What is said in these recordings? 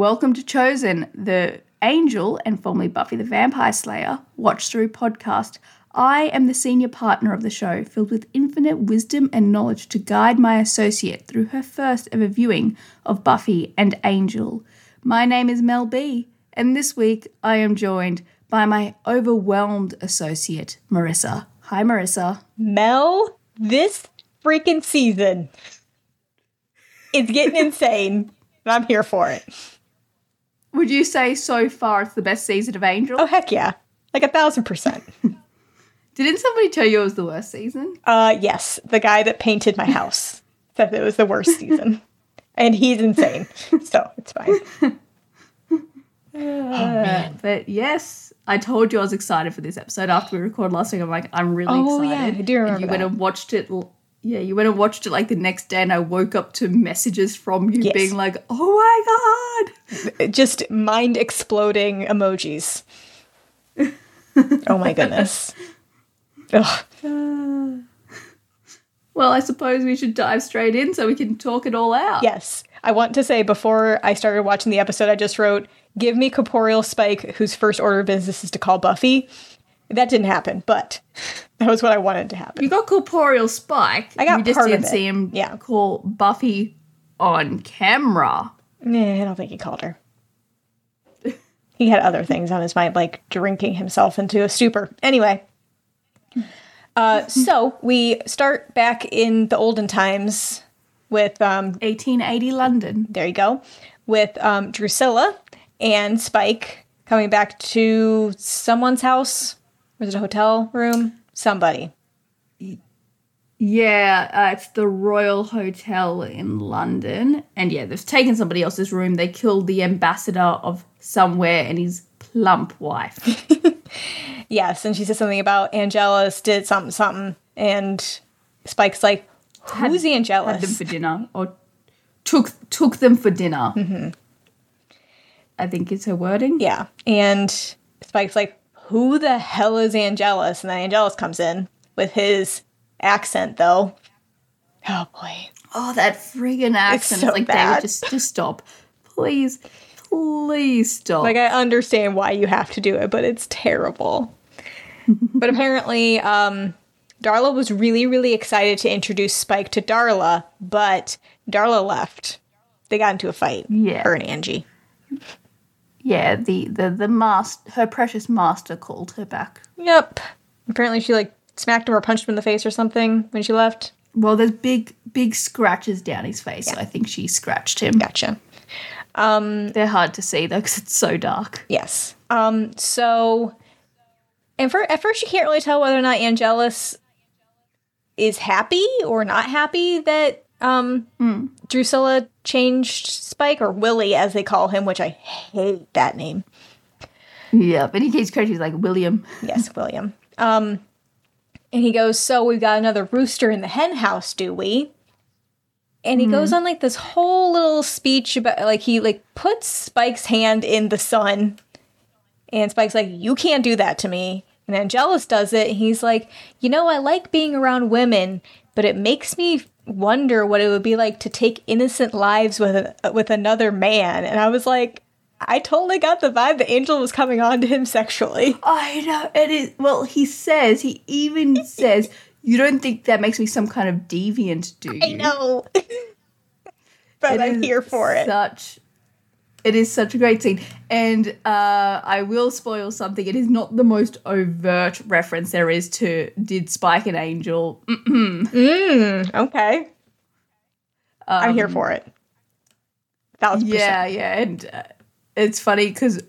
Welcome to Chosen, the Angel and formerly Buffy the Vampire Slayer watch through podcast. I am the senior partner of the show, filled with infinite wisdom and knowledge to guide my associate through her first ever viewing of Buffy and Angel. My name is Mel B, and this week I am joined by my overwhelmed associate, Marissa. Hi, Marissa. Mel, this freaking season is getting insane. and I'm here for it. Would you say so far it's the best season of Angel? Oh heck yeah. Like a thousand percent. Didn't somebody tell you it was the worst season? Uh yes. The guy that painted my house said it was the worst season. and he's insane. So it's fine. Uh, but yes, I told you I was excited for this episode after we recorded last week. I'm like, I'm really Oh, excited. yeah, I do remember And you went that. and watched it. l- Yeah, you went and watched it like the next day, and I woke up to messages from you Yes. being like, "Oh my god!" Just mind exploding emojis. oh my goodness. Ugh. Well, I suppose we should dive straight in so we can talk it all out. Yes. I want to say before I started watching the episode, I just wrote, Give me Corporeal Spike, whose first order of business is to call Buffy. That didn't happen, but that was what I wanted to happen. You got corporeal spike. I got You just part of didn't it. see him Yeah. call Buffy on camera. Nah, I don't think he called her. he had other things on his mind, like drinking himself into a stupor. Anyway. Uh, so we start back in the olden times with um, 1880 London. there you go, with um, Drusilla and Spike coming back to someone's house. Was it a hotel room? Somebody. Yeah, uh, it's the Royal Hotel in London. And yeah, they've taken somebody else's room. They killed the ambassador of somewhere and his plump wife. Yes, and she says something about Angelus did something, something, and Spike's like, "Who's Angelus? Had them for dinner or took took them for dinner. I think is her wording. Yeah, and Spike's like, "Who the hell is Angelus?" And then Angelus comes in with his accent, though. Oh boy. Oh, that friggin' accent. so It's, like bad. David, just just stop. Please. Please stop. Like I understand why you have to do it, but it's terrible. but apparently, um, Darla was really, really excited to introduce Spike to Darla, but Darla left. They got into a fight. Yeah. Her and Angie. Yeah, the the the master her precious master called her back. Yep. Apparently she like smacked him or punched him in the face or something when she left. Well, there's big big scratches down his face, so I think she scratched him. Gotcha. Um, They're hard to see though because it's so dark. Yes. Um, so and for at first you can't really tell whether or not Angelus is happy or not happy that um Drusilla changed Spike or Willie as they call him, which I hate that name. Yeah, but he crazy. He's like William. Yes, William. Um and he goes, So we've got another rooster in the hen house, do we? And he goes on like this whole little speech about like he like puts Spike's hand in the sun and Spike's like, You can't do that to me. And Angelus does it. And he's like, You know, I like being around women, but it makes me wonder what it would be like to take innocent lives with a, with another man. And I was like, I totally got the vibe that Angel was coming on to him sexually. I know it is. Well, he says he even says you don't think that makes me some kind of deviant, do you? I know. but It I'm here for it. Such. It is such a great scene, and uh, I will spoil something. It is not the most overt reference there is to did Spike an Angel. Okay. I'm here for it. Thousand Yeah, yeah, and uh, it's funny because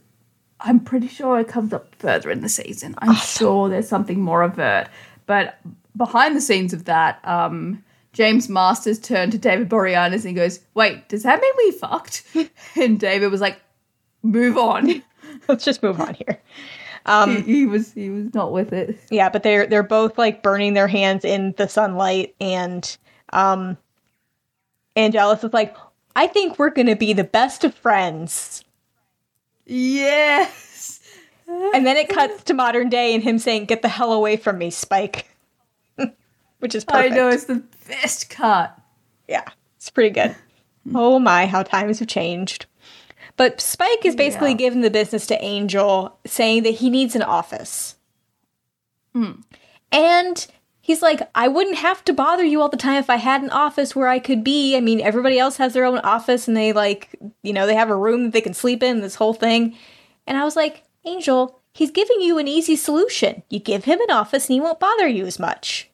I'm pretty sure it comes up further in the season. I'm sure there's something more overt, but behind the scenes of that, um, James Marsters turned to David Boreanaz and goes, "Wait, does that mean we fucked?" And David was like, "Move on." Let's just move on here. he, he was he was not with it. Yeah, but they're they're both like burning their hands in the sunlight and um Angelus is like, I think we're gonna be the best of friends. Yes. And then it cuts to modern day and him saying, Get the hell away from me, Spike. Which is I know it's the best cut. Yeah, it's pretty good. oh my, how times have changed. But Spike is basically Yeah. giving the business to Angel, saying that he needs an office. Hmm. And he's like, I wouldn't have to bother you all the time if I had an office where I could be. I mean, everybody else has their own office and they like, you know, they have a room that they can sleep in, this whole thing. And I was like, Angel, he's giving you an easy solution. You give him an office and he won't bother you as much.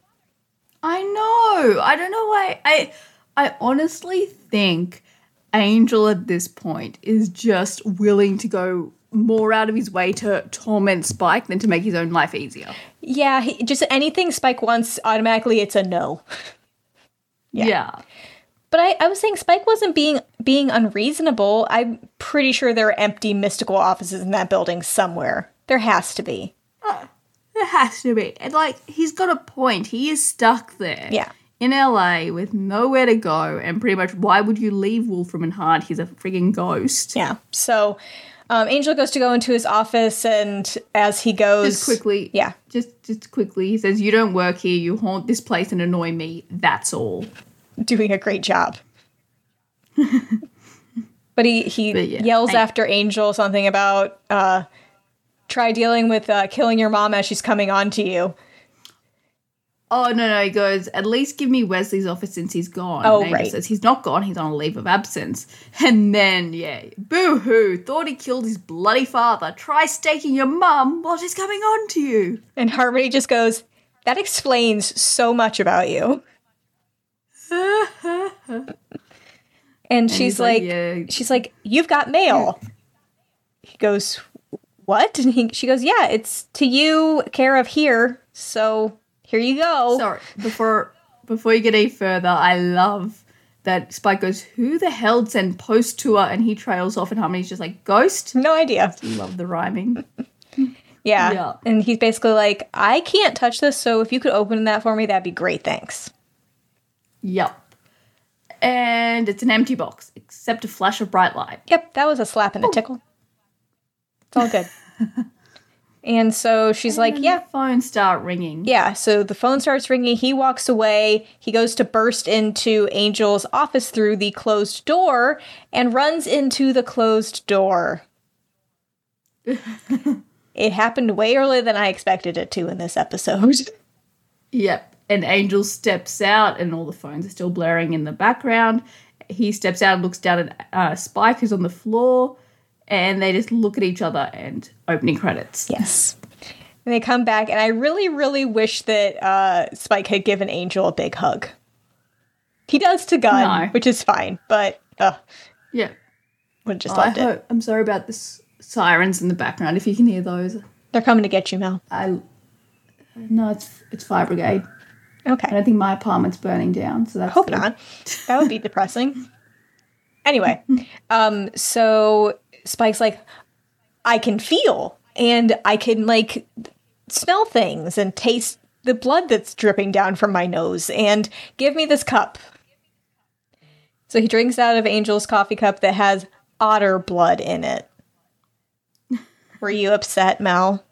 I know. I don't know why. I I honestly think Angel at this point is just willing to go more out of his way to torment Spike than to make his own life easier. Yeah, he, just anything Spike wants, automatically it's a no. Yeah. But I, I was saying Spike wasn't being being unreasonable. I'm pretty sure there are empty mystical offices in that building somewhere. There has to be. There has to be. And like he's got a point. He is stuck there. Yeah. In LA with nowhere to go and pretty much why would you leave Wolfram and Hart? He's a frigging ghost. Yeah. So um, Angel goes to go into his office, and as he goes, Just quickly. yeah, Just just quickly. He says, You don't work here, you haunt this place and annoy me. That's all. doing a great job. but he he But yeah, yells I- after Angel something about uh, try dealing with uh, killing your mom as she's coming on to you. Oh no no! He goes. At least give me Wesley's office since he's gone. Oh, and right. Says he's not gone. He's on a leave of absence. And then yeah, boo hoo! Thought he killed his bloody father. Try staking your mum while she's coming on to you. And Harmony just goes, "That explains so much about you." And she's he's like, like, "Yeah." she's like, "You've got mail." He goes, "What?" And he, she goes, "Yeah, it's to you, care of here. So here you go." Sorry. Before before you get any further, I love that Spike goes, "Who the hell sent post to her?" And he trails off, and Harmony's just like, "Ghost." no idea. Love the rhyming. Yeah. Yeah. And he's basically like, I can't touch this, so if you could open that for me, that'd be great. Thanks. Yep. And it's an empty box, except a flash of bright light. Yep, that was a slap and a oh. tickle. It's all good. and so she's like, Yeah, the phones start ringing. yeah. So the phone starts ringing. He walks away. He goes to burst into Angel's office through the closed door and runs into the closed door. it happened way earlier than I expected it to in this episode. Yep. And Angel steps out, and all the phones are still blaring in the background. He steps out and looks down at uh, Spike, who's on the floor, and they just look at each other and opening credits. Yes. And they come back, and I really, really wish that uh, Spike had given Angel a big hug. He does to Gunn, No. which is fine, but uh, Yeah. would have just I loved it. hope, I'm sorry about the s- sirens in the background. If you can hear those, They're coming to get you, Mel. I no, it's it's fire brigade. Okay, I don't think my apartment's burning down, so that's Hope good. not. That would be depressing. Anyway, um, so Spike's like, I can feel and I can like smell things and taste the blood that's dripping down from my nose and give me this cup. So he drinks out of Angel's coffee cup that has otter blood in it. Were you upset, Mel?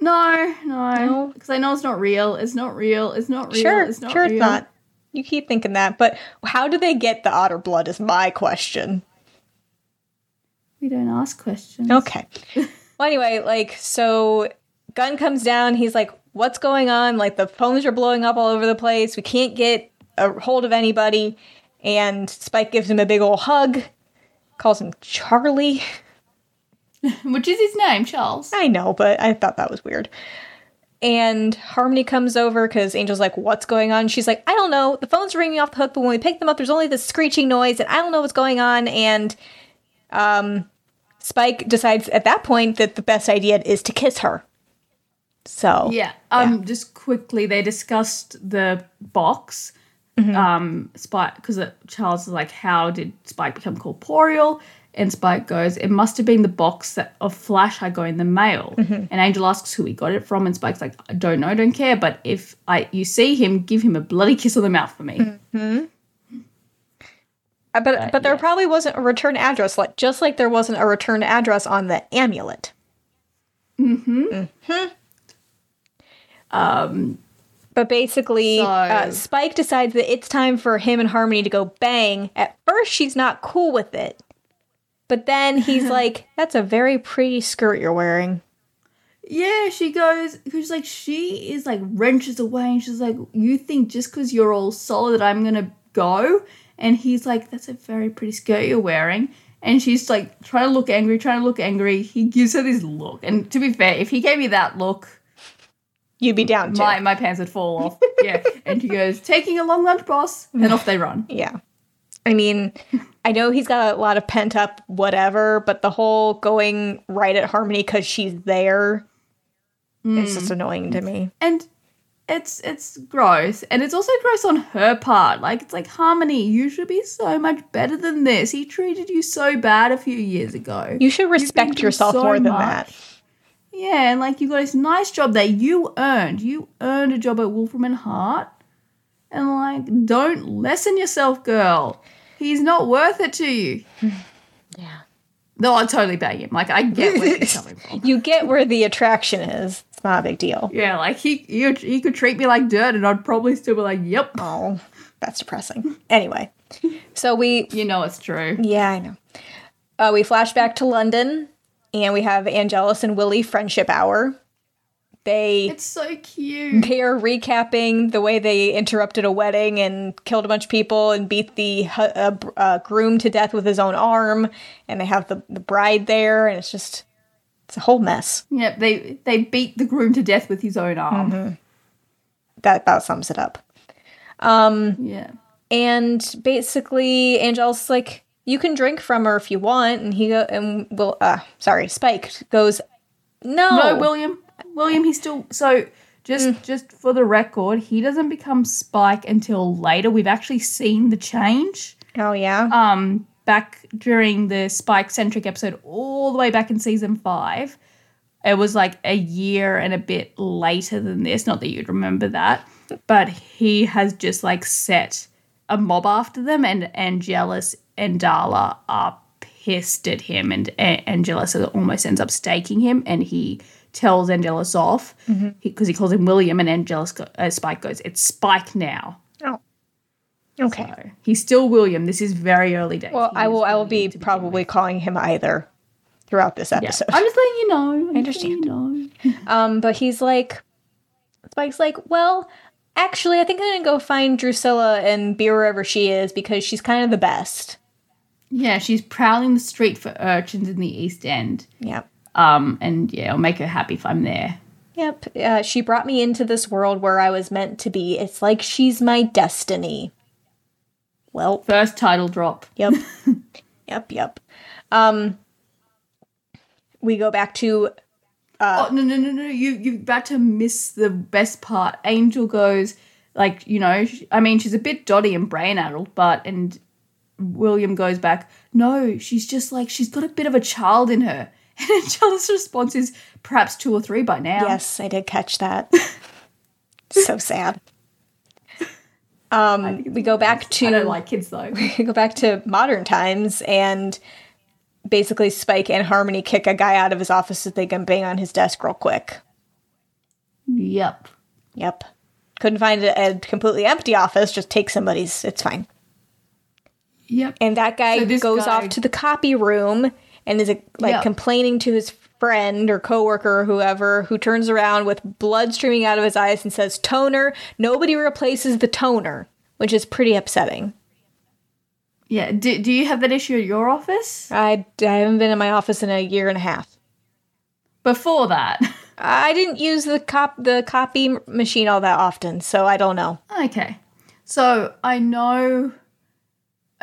No, no, No? because I know it's not real. It's not real. It's not real. Sure, it's not sure, real. it's not. You keep thinking that, but how do they get the otter blood? Is my question. We don't ask questions. Okay. well, anyway, like, so Gunn comes down. He's like, What's going on? Like, the phones are blowing up all over the place. We can't get a hold of anybody. And Spike gives him a big old hug, calls him Charlie. Which is his name, Charles. I know, but I thought that was weird. And Harmony comes over because Angel's like, What's going on? She's like, I don't know. The phones are ringing off the hook, but when we pick them up, there's only this screeching noise, and I don't know what's going on. And um, Spike decides at that point that the best idea is to kiss her. So, Yeah. Um. Just quickly, they discussed the box. Mm-hmm. Um. Spike, because Charles is like, "How did Spike become corporeal?" And Spike goes, "It must have been the box that of Flash I got in the mail." Mm-hmm. And Angel asks who he got it from, and Spike's like, "I don't know, don't care. But if I you see him, give him a bloody kiss on the mouth for me." Mm-hmm. Uh, but but there yes. probably wasn't a return address, like just like there wasn't a return address on the amulet. Mhm. Mhm. Um. But basically, So- uh, Spike decides that it's time for him and Harmony to go bang. At first, she's not cool with it. But then he's like, "That's a very pretty skirt you're wearing." Yeah, she goes because like she is like wrenches away and she's like, You think just because you're all solid I'm gonna go? And he's like, That's a very pretty skirt you're wearing. And she's like trying to look angry, trying to look angry. He gives her this look. And to be fair, if he gave me that look, You'd be down my, my pants would fall off. yeah. And he goes, Taking a long lunch, boss. And off they run. Yeah. I mean, I know he's got a lot of pent up whatever, but the whole going right at Harmony because she's there is just mm. annoying to me. and it's it's gross and it's also gross on her part. Like it's like harmony you should be so much better than this. He treated you so bad a few years ago. You should respect yourself so more than much. that. yeah and like you got this nice job that you earned. You earned a job at wolfram and hart. And like don't lessen yourself girl. He's not worth it to you. Yeah. no i totally bag him. Like i get where he's coming from. You get where the attraction is. Not a big deal. yeah like he, he he could treat me like dirt and i'd probably still be like yep Oh, that's depressing. Anyway, so we, you know it's true yeah, I know. Uh, we flash back to London and we have Angelus and Willie friendship hour. They It's so cute. they are recapping the way they interrupted a wedding and killed a bunch of people and beat the uh, uh, groom to death with his own arm. And they have the, the bride there, and it's just it's a whole mess. Yeah, they they beat the groom to death with his own arm. Mm-hmm. That about sums it up. Um, Yeah. and basically, Angel's like, "You can drink from her if you want," and he go and will. Uh, sorry, Spike goes, "No, No, William. William, he's still so just just for the record, he doesn't become Spike until later. We've actually seen the change. oh yeah, Um back during the Spike centric episode all the way back in season 5. It was like a year and a bit later than this, not that you'd remember that, but he has just like set a mob after them and Angelus and Darla are pissed at him and A- Angelus almost ends up staking him and he tells Angelus off. Because he, calls him William and Angelus go, uh, Spike goes it's Spike now okay." so he's still William this is very early days Well, He I will. I will be probably calling him either throughout this Yeah. episode. I'm just letting you know. I'm understand. You know. Um, but he's like, Spike's like, well, actually, I think I'm gonna go find Drusilla and be wherever she is because she's kind of the best. Yeah, she's prowling the street for urchins in the East End. Yep. Um, and yeah, I'll make her happy if I'm there. Yep. Uh, she brought me into this world where I was meant to be. It's like she's my destiny. Well, First title drop. Yep. yep, yep. Um we go back to oh no no no no! You you're about to miss the best part. Angel goes like you know. I mean, she's a bit dotty and brain addled, but and William goes back. No, she's just like she's got a bit of a child in her. And Angelus' response is perhaps two or three by now. Yes, I did catch that. so sad. Um we go back to I don't like kids though. we go back to modern times and basically Spike and Harmony kick a guy out of his office so they can bang on his desk real quick. yep. Yep. Couldn't find a, a completely empty office, just take somebody's. It's fine. Yep. And that guy So goes guy- off to the copy room and is like Yeah. complaining to his friend or coworker or whoever who turns around with blood streaming out of his eyes and says, "Toner, nobody replaces the toner," which is pretty upsetting. Yeah. Do, do you have that issue at your office? I, I haven't been in my office in a year and a half. Before that. I didn't use the cop the copy machine all that often, so I don't know. Okay. So I know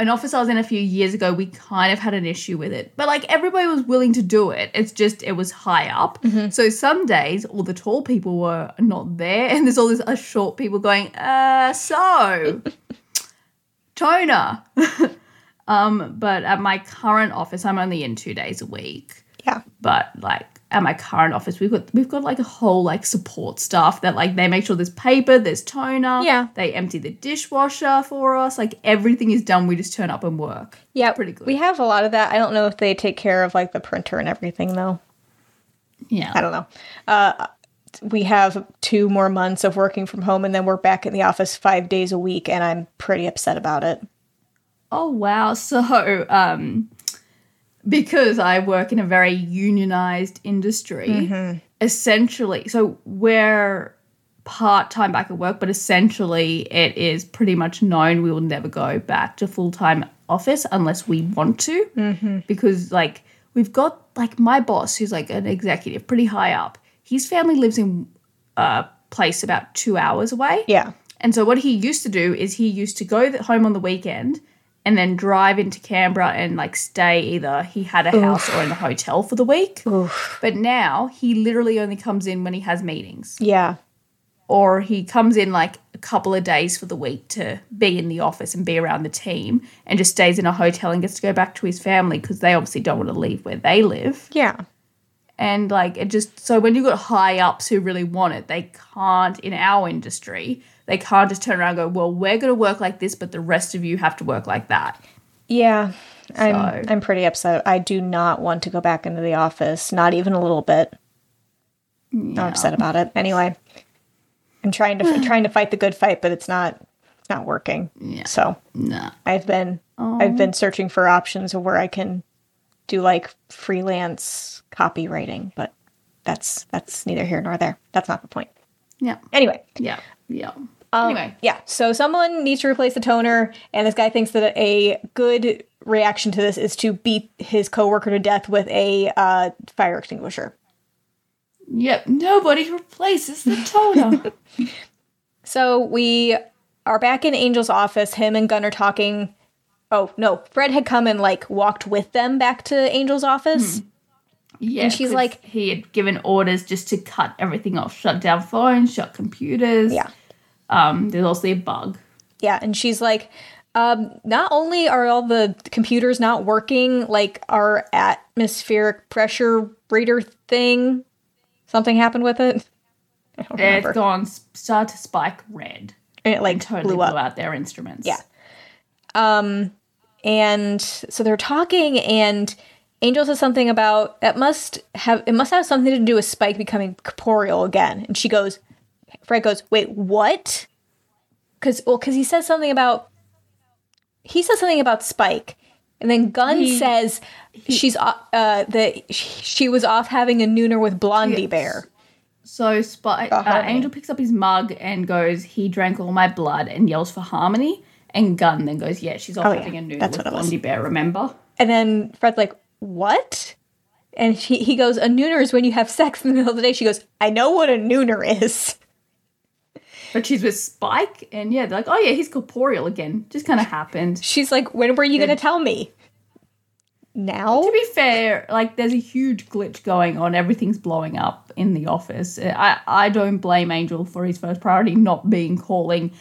an office I was in a few years ago, we kind of had an issue with it. But like everybody was willing to do it. It's just it was high up. So some days all the tall people were not there and there's all these us short people going, uh, so toner. um, but at my current office, I'm only in two days a week Yeah. but like at my current office we've got we've got like a whole like support staff that like they make sure there's paper there's toner Yeah. they empty the dishwasher for us like everything is done we just turn up and work Yeah, Pretty good. We have a lot of that. I don't know if they take care of like the printer and everything though. yeah I don't know. Uh, we have two more months of working from home, and then we're back in the office five days a week, and I'm pretty upset about it. oh wow so um because I work in a very unionized industry, mm-hmm. essentially, so we're part time back at work, but essentially it is pretty much known we will never go back to full time office unless we want to. Mm-hmm. Because, like, we've got, like, my boss, who's like an executive, pretty high up, his family lives in a place about two hours away. Yeah. And so what he used to do is he used to go home on the weekend and then drive into Canberra and like stay either he had a house or in a hotel for the week. But now he literally only comes in when he has meetings Yeah. or he comes in like a couple of days for the week to be in the office and be around the team and just stays in a hotel and gets to go back to his family because they obviously don't want to leave where they live. Yeah. And like it just so when you've got high ups who really want it, they can't in our industry, they can't just turn around and go, Well, we're gonna work like this, but the rest of you have to work like that. Yeah. I'm I'm pretty upset. I do not want to go back into the office, not even a little bit. I'm upset about it. Anyway, I'm trying to trying to fight the good fight, but it's not not working. Yeah. So No. I've been I've been searching for options of where I can do like freelance copywriting, but that's that's neither here nor there. That's not the point. Yeah. Anyway, Yeah. Yeah. um, anyway. yeah. So someone needs to replace the toner, and this guy thinks that a good reaction to this is to beat his coworker to death with a uh, fire extinguisher. Yep. Nobody replaces the toner. So we are back in Angel's office. Him and Gunn are talking. Oh no, Fred had come and like walked with them back to Angel's office. yeah. And she's like- he had given orders just to cut everything off, shut down phones, shut computers. Yeah. Um, there's also a bug. Yeah, and she's like, um, not only are all the computers not working, like our atmospheric pressure reader thing, something happened with it. It's gone start to spike red. And it like Totally blew up. out their instruments. Yeah. Um, and so they're talking, and Angel says something about that must have it must have something to do with Spike becoming corporeal again. And she goes, Fred goes, wait, what? Because well, because he says something about he says something about Spike, and then Gunn He- says she's uh, that she was off having a nooner with Blondie Yes. Bear. So Spike, Uh, uh, Angel picks up his mug and goes, "He drank all my blood," and yells for Harmony. And Gunn then goes, "Yeah, she's off Oh, yeah. having a noodle That's with what. Blondie Bear. Remember?" And then Fred's like, what? And he, he goes, a nooner is when you have sex in the middle of the day. She goes, I know what a nooner is. But she's with Spike, and yeah, they're like, "Oh yeah, he's corporeal again." Just kind of happened. She's like, when were you going to tell me? Now? To be fair, like there's a huge glitch going on. Everything's blowing up in the office. I I don't blame Angel for his first priority not being calling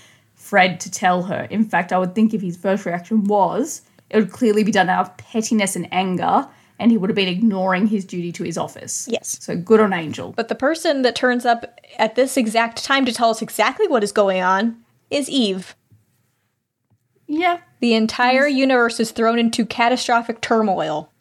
Fred to tell her. In fact, I would think if his first reaction was, it would clearly be done out of pettiness and anger, and he would have been ignoring his duty to his office. Yes. So good on Angel. But the person that turns up at this exact time to tell us exactly what is going on is Eve. Yeah. The entire universe is thrown into catastrophic turmoil.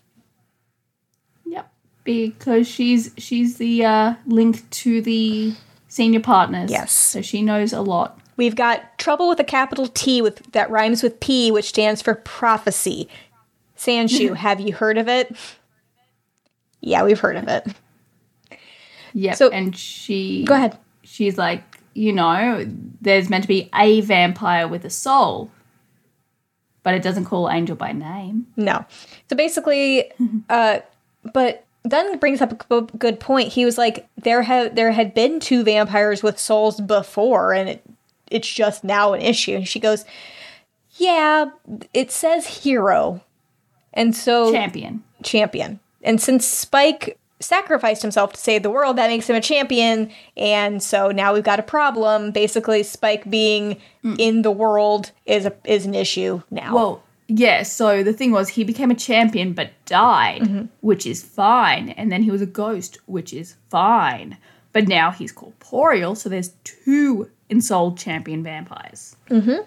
Yep. Because she's she's the uh, link to the senior partners. Yes. So she knows a lot. We've got trouble with a capital T with that rhymes with P, which stands for prophecy. Shanshu, have you heard of it? Yeah, we've heard of it. Yep. So- and she Go ahead. she's like, you know, there's meant to be a vampire with a soul, but it doesn't call Angel by name. No. So basically, uh, but Dunn brings up a good point. He was like, there have there had been two vampires with souls before, and it it's just now an issue. And she goes, yeah, it says hero, and so Champion. champion. And since Spike sacrificed himself to save the world, that makes him a champion. And so now we've got a problem. Basically, Spike being mm. in the world is a, is an issue now. Well, yeah, so the thing was he became a champion but died, mm-hmm. which is fine. And then he was a ghost, which is fine. But now he's corporeal, so there's two ensouled champion vampires. Mm-hmm.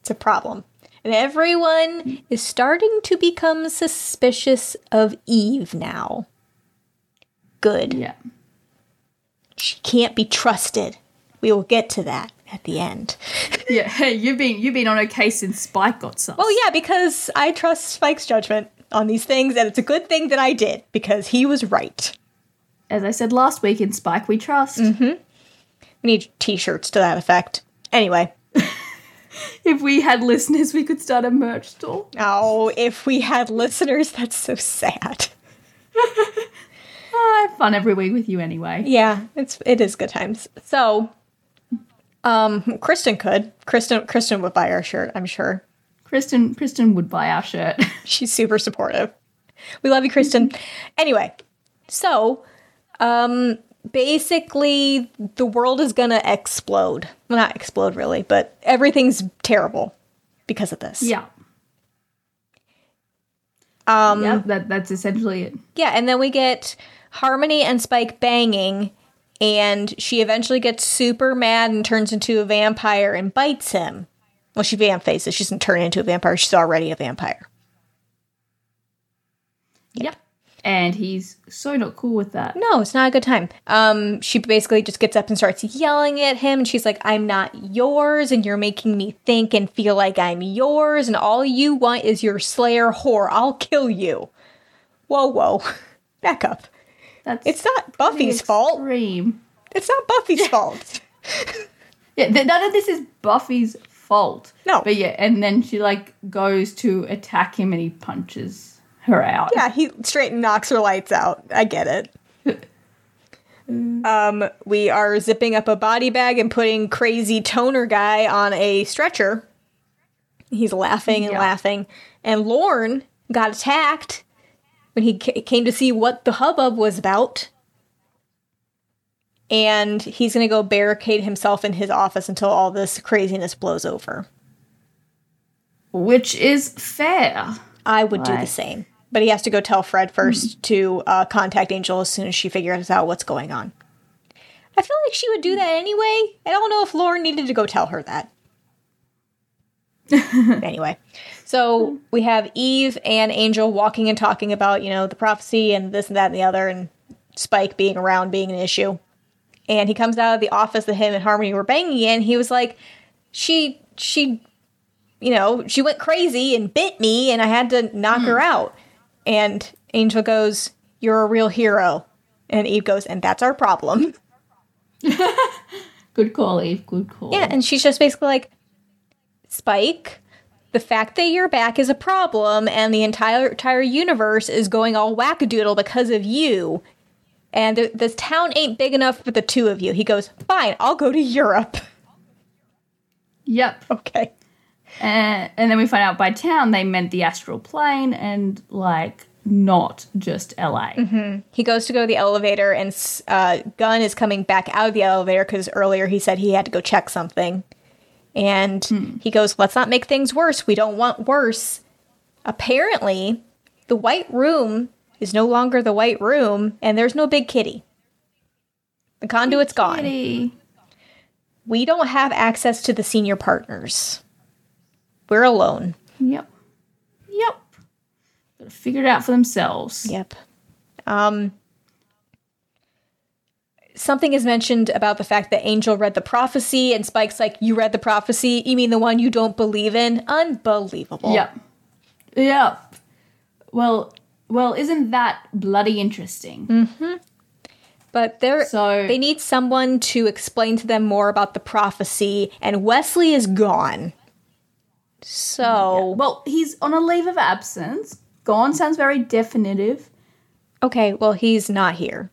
It's a problem. And everyone is starting to become suspicious of Eve now. Good. Yeah. She can't be trusted. We will get to that at the end. Yeah, hey, you've been you've been on her case since Spike got sus. Well, yeah, because I trust Spike's judgment. on these things, and it's a good thing that I did because he was right. As I said last week in Spike We Trust. Mm-hmm. We need t shirts to that effect. Anyway, If we had listeners, we could start a merch store. oh, if we had listeners, that's so sad. I have fun every week with you anyway. Yeah, it's it is good times. So, um, Kristen could. Kristen Kristen would buy our shirt, I'm sure. Kristen Kristen would buy our shirt. She's super supportive. We love you, Kristen. anyway, so um basically the world is gonna explode. Well not explode really, but everything's terrible because of this. yeah. Um Yeah, that, that's essentially it. yeah, and then we get Harmony and Spike banging and she eventually gets super mad and turns into a vampire and bites him. Well, she vamp faces. She doesn't turn into a vampire. She's already a vampire. Yep. And he's so not cool with that. No, it's not a good time. Um, she basically just gets up and starts yelling at him, and she's like, "I'm not yours, and you're making me think and feel like I'm yours, and all you want is your Slayer whore. I'll kill you." Whoa, whoa, back up. That's It's not Buffy's fault. It's not Buffy's fault. Yeah, th- none of this is Buffy's fault. No. But yeah, and then she like goes to attack him and he punches her out. Yeah, he straight knocks her lights out. I get it. um, we are zipping up a body bag and putting crazy toner guy on a stretcher. He's laughing and Yeah. laughing. And Lorne got attacked when he ca- came to see what the hubbub was about. And he's going to go barricade himself in his office until all this craziness blows over. Which is fair. I would do the same. But he has to go tell Fred first to uh, contact Angel as soon as she figures out what's going on. I feel like she would do that anyway. I don't know if Lorne needed to go tell her that. anyway, so we have Eve and Angel walking and talking about, you know, the prophecy and this and that and the other, and Spike being around being an issue. And he comes out of the office that him and Harmony were banging in. He was like, she, she you know, she went crazy and bit me and I had to knock her hmm. out. And Angel goes, You're a real hero. And Eve goes, And that's our problem. Good call, Eve. Good call. Yeah, and she's just basically like, Spike, the fact that you're back is a problem, and the entire entire universe is going all wackadoodle because of you. And th- this town ain't big enough for the two of you. He goes, Fine, I'll go to Europe. Yep. Okay. And, and then we find out by town they meant the astral plane and like not just LA. He goes to go to the elevator, and uh, Gunn is coming back out of the elevator because earlier he said he had to go check something. And he goes, Let's not make things worse. We don't want worse. Apparently, the white room is no longer the white room, and there's no big kitty. The conduit's gone. Kitty. We don't have access to the senior partners. We're alone. Yep. Yep. Gotta figure it out for themselves. Yep. Um, something is mentioned about the fact that Angel read the prophecy, and Spike's like, "You read the prophecy? You mean the one you don't believe in? Unbelievable." Yep. Yep. Well, well, isn't that bloody interesting? But they're So- they need someone to explain to them more about the prophecy, and Wesley is gone. So Well, he's on a leave of absence. Gone sounds very definitive. okay, well he's not here.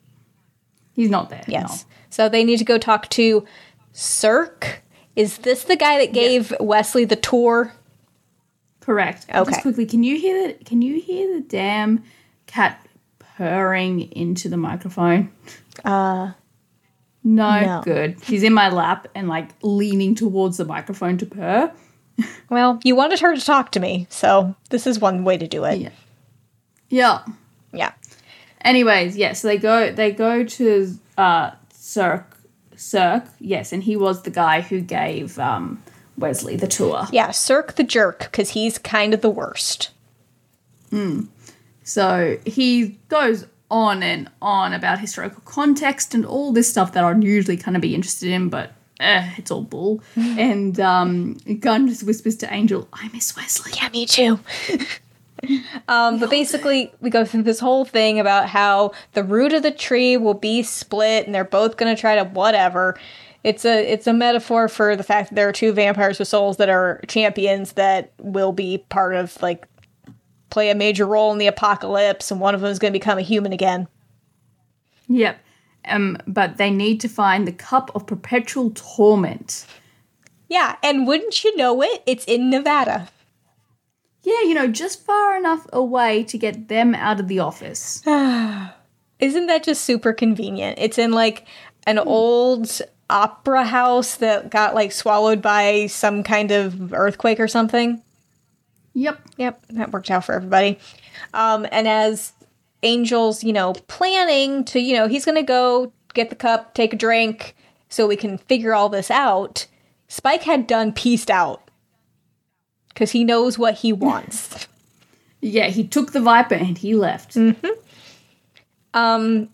He's not there. Yes. So they need to go talk to Sirk. Is this the guy that gave Wesley the tour? Correct. Okay. Just quickly, can you hear the can you hear the damn cat purring into the microphone? Uh No, No. good. She's in my lap and like leaning towards the microphone to purr. Well, you wanted her to talk to me, so this is one way to do it. Yeah. Yeah. Yeah. Anyways, yes, so they go they go to uh Sirk Sirk, yes, and he was the guy who gave um Wesley the tour. Yeah, Sirk the jerk, because he's kind of the worst. Hmm. So he goes on and on about historical context and all this stuff that I'd usually kind of be interested in, but eh, it's all bull. and um, Gunn just whispers to Angel, I miss Wesley. Yeah, me too. Um, but basically, we go through this whole thing about how the root of the tree will be split, and they're both going to try to whatever. It's a it's a metaphor for the fact that there are two vampires with souls that are champions that will be part of like play a major role in the apocalypse, and one of them is going to become a human again. Yep. Um, but they need to find the cup of perpetual torment. Yeah, and wouldn't you know it, it's in Nevada. Yeah, you know, just far enough away to get them out of the office. Isn't that just super convenient? It's in like an old opera house that got like swallowed by some kind of earthquake or something. Yep. Yep, that worked out for everybody. Um, and as Angel's, you know, planning to, you know, he's going to go get the cup, take a drink, so we can figure all this out. Spike had done pieced out because he knows what he wants. Yeah, he took the Viper and he left. um,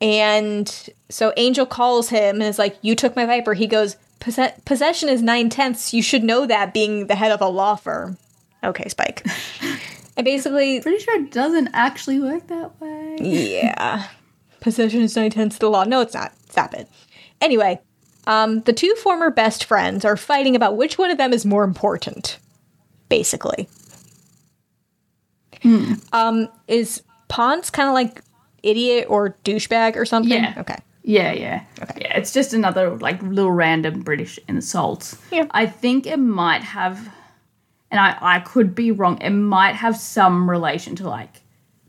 and so Angel calls him and is like, "You took my Viper." He goes, "Posse- "Possession is nine tenths. You should know that, being the head of a law firm." Okay, Spike. and basically, Pretty sure it doesn't actually work that way. Yeah. Possession is nine tenths of the law. No, it's not. Stop it. Anyway, um, the two former best friends are fighting about which one of them is more important, basically. Um, is Ponce kind of like idiot or douchebag or something? Yeah. Okay. Yeah, yeah. Okay. Yeah, it's just another like little random British insult. Yeah. I think it might have and I, I could be wrong, it might have some relation to like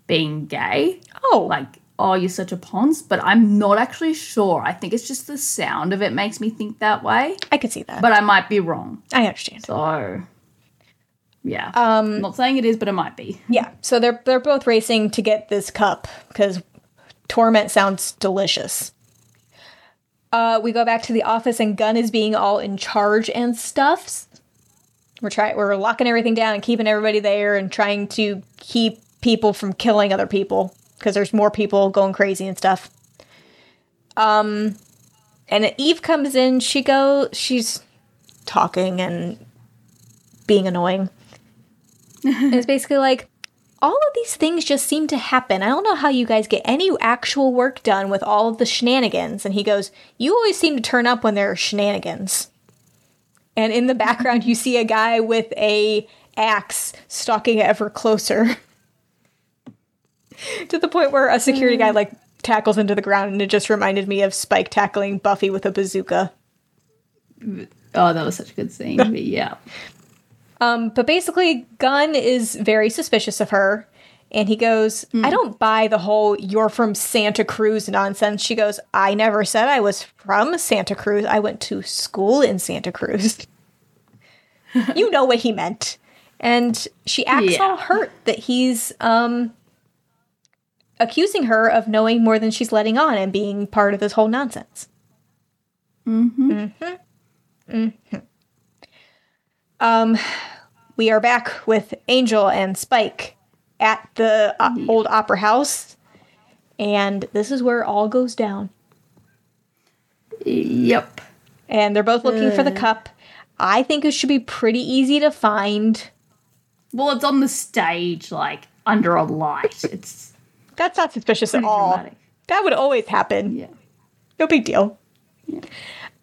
being gay. Oh, Like, oh, you're such a ponce, but I'm not actually sure. I think it's just the sound of it makes me think that way. I could see that. But I might be wrong. I understand. So yeah. Um, I'm not saying it is, but it might be. yeah. So they're they're both racing to get this cup because torment sounds delicious. Uh, we go back to the office and Gunn is being all in charge and stuffs. We're trying we're locking everything down and keeping everybody there and trying to keep people from killing other people because there's more people going crazy and stuff. Um and Eve comes in, she goes she's talking and being annoying. and it's basically like all of these things just seem to happen. I don't know how you guys get any actual work done with all of the shenanigans. And he goes, You always seem to turn up when there are shenanigans. And in the background, you see a guy with a axe stalking ever closer. to the point where a security guy like tackles into the ground and it just reminded me of Spike tackling Buffy with a bazooka. Oh, that was such a good scene. yeah. Um, but basically, Gunn is very suspicious of her. And he goes, I don't buy the whole you're from Santa Cruz nonsense. She goes, I never said I was from Santa Cruz. I went to school in Santa Cruz. you know what he meant. And she acts Yeah. all hurt that he's um, accusing her of knowing more than she's letting on and being part of this whole nonsense. Um, we are back with Angel and Spike at the uh, old opera house, and this is where it all goes down. Yep. And they're both looking for the Uh. cup. I think it should be pretty easy to find. Well, it's on the stage, like under a light. It's That's not suspicious at all. dramatic. That would always happen. Yeah. No big deal.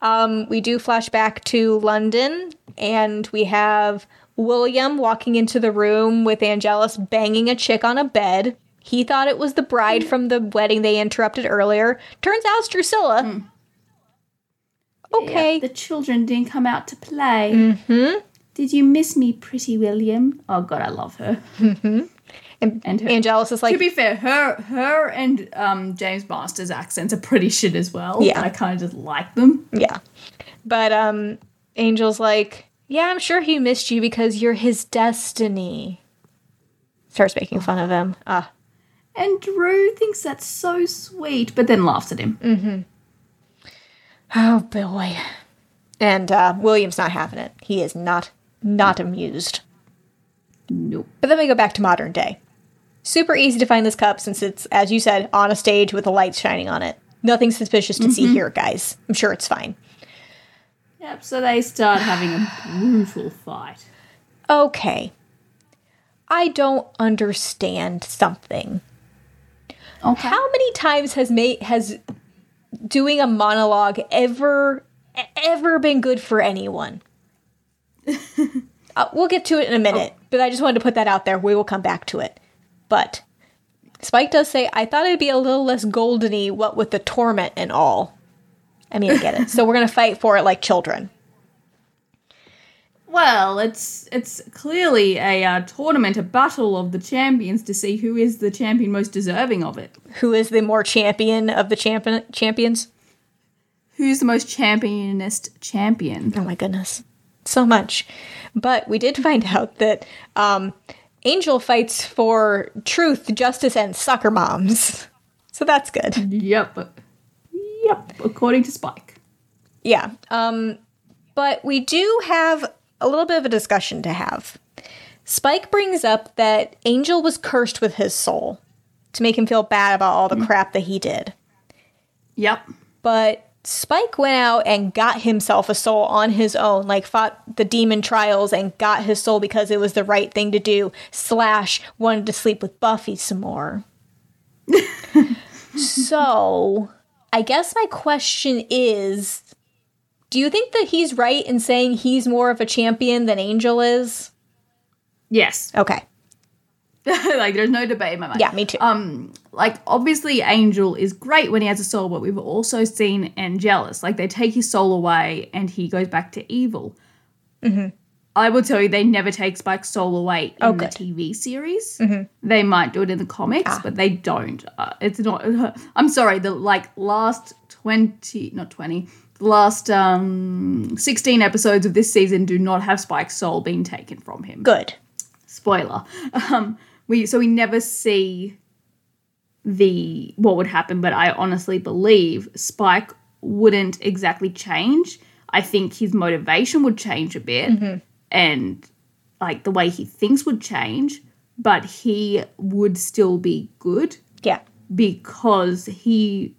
Um, we do flash back to London, and we have William walking into the room with Angelus banging a chick on a bed. He thought it was the bride from the wedding they interrupted earlier. Turns out it's Drusilla. Okay. Yeah, the children didn't come out to play. Mm-hmm. Did you miss me, pretty William? Oh God, I love her. and and her- Angelus is like, to be fair, her her and um, James Marsters' accents are pretty shit as well. Yeah. I kind of just like them. yeah. But um, Angel's like, yeah, I'm sure he missed you because you're his destiny. Starts making fun of him. Ah. And Dru thinks that's so sweet, but then laughs at him. Mm-hmm. Oh boy. And uh, William's not having it. He is not not amused. Nope. But then we go back to modern day. Super easy to find this cup since it's, as you said, on a stage with the lights shining on it. Nothing suspicious to see here, guys. I'm sure it's fine. Yep. So they start having a brutal fight. Okay. I don't understand something. Okay. How many times has made has doing a monologue ever ever been good for anyone? uh, we'll get to it in a minute, but I just wanted to put that out there. We will come back to it. But Spike does say, I thought it'd be a little less goldeny, what with the torment and all. I mean, I get it. so we're going to fight for it like children. Well, it's it's clearly a uh, tournament, a battle of the champions to see who is the champion most deserving of it. Who is the more champion of the champion champions? Who's the most championist champion? Oh my goodness. So much. But we did find out that um, Angel fights for truth, justice, and soccer moms. So that's good. Yep. Yep, according to Spike. Yeah. Um, but we do have a little bit of a discussion to have. Spike brings up that Angel was cursed with his soul to make him feel bad about all the crap that he did. Yep. But Spike went out and got himself a soul on his own, like fought the demon trials and got his soul because it was the right thing to do, slash, wanted to sleep with Buffy some more. so, I guess my question is do you think that he's right in saying he's more of a champion than Angel is? Yes. Okay. like there's no debate in my mind. Yeah, me too. Um, like obviously Angel is great when he has a soul, but we've also seen Angelus. Like they take his soul away and he goes back to evil. Mm-hmm. I will tell you, they never take Spike's soul away in Oh, the. TV series. Mhm. They might do it in the comics, Ah. but they don't. Uh, it's not. I'm sorry. The like last twenty, not twenty, the last um sixteen episodes of this season do not have Spike's soul being taken from him Good. spoiler um we so we never see the what would happen but i honestly believe spike wouldn't exactly change i think his motivation would change a bit and like the way he thinks would change but he would still be good Yeah. because he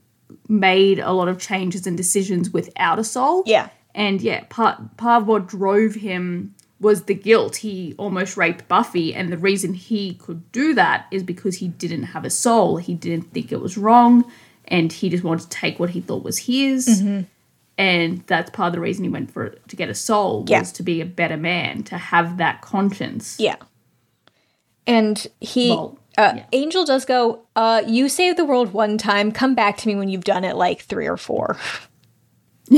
made a lot of changes and decisions without a soul Yeah. and yeah, part part of what drove him was the guilt. He almost raped Buffy, and the reason he could do that is because he didn't have a soul. He didn't think it was wrong, and he just wanted to take what he thought was his. Mm-hmm. And that's part of the reason he went for it, to get a soul Yeah. was to be a better man, to have that conscience. Yeah. And he, Well, uh, yeah. Angel does go, uh, you saved the world one time. Come back to me when you've done it like three or four.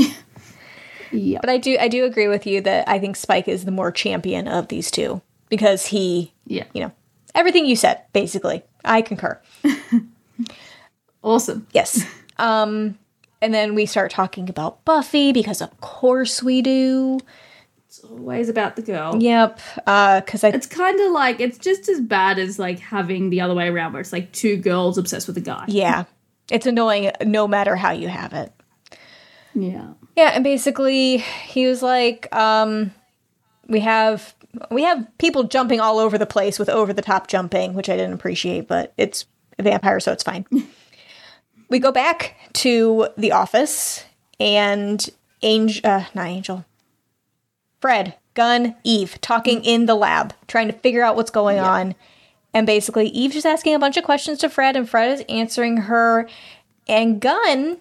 Yeah. But I do, I do agree with you that I think Spike is the more champion of these two because he, Yeah. you know, everything you said, basically. I concur. Awesome. Yes. Um, and then we start talking about Buffy because of course we do. It's always about the girl. Yep. Uh, cause I, It's kind of like, it's just as bad as like having the other way around where it's like two girls obsessed with a guy. yeah, it's annoying no matter how you have it. Yeah. Yeah, and basically he was like, um, we have we have people jumping all over the place with over the top jumping, which I didn't appreciate, but it's a vampire, so it's fine. we go back to the office and Angel, uh, not Angel, Fred, Gunn, Eve talking in the lab, trying to figure out what's going on. And basically, Eve's just asking a bunch of questions to Fred, and Fred is answering her. And Gunn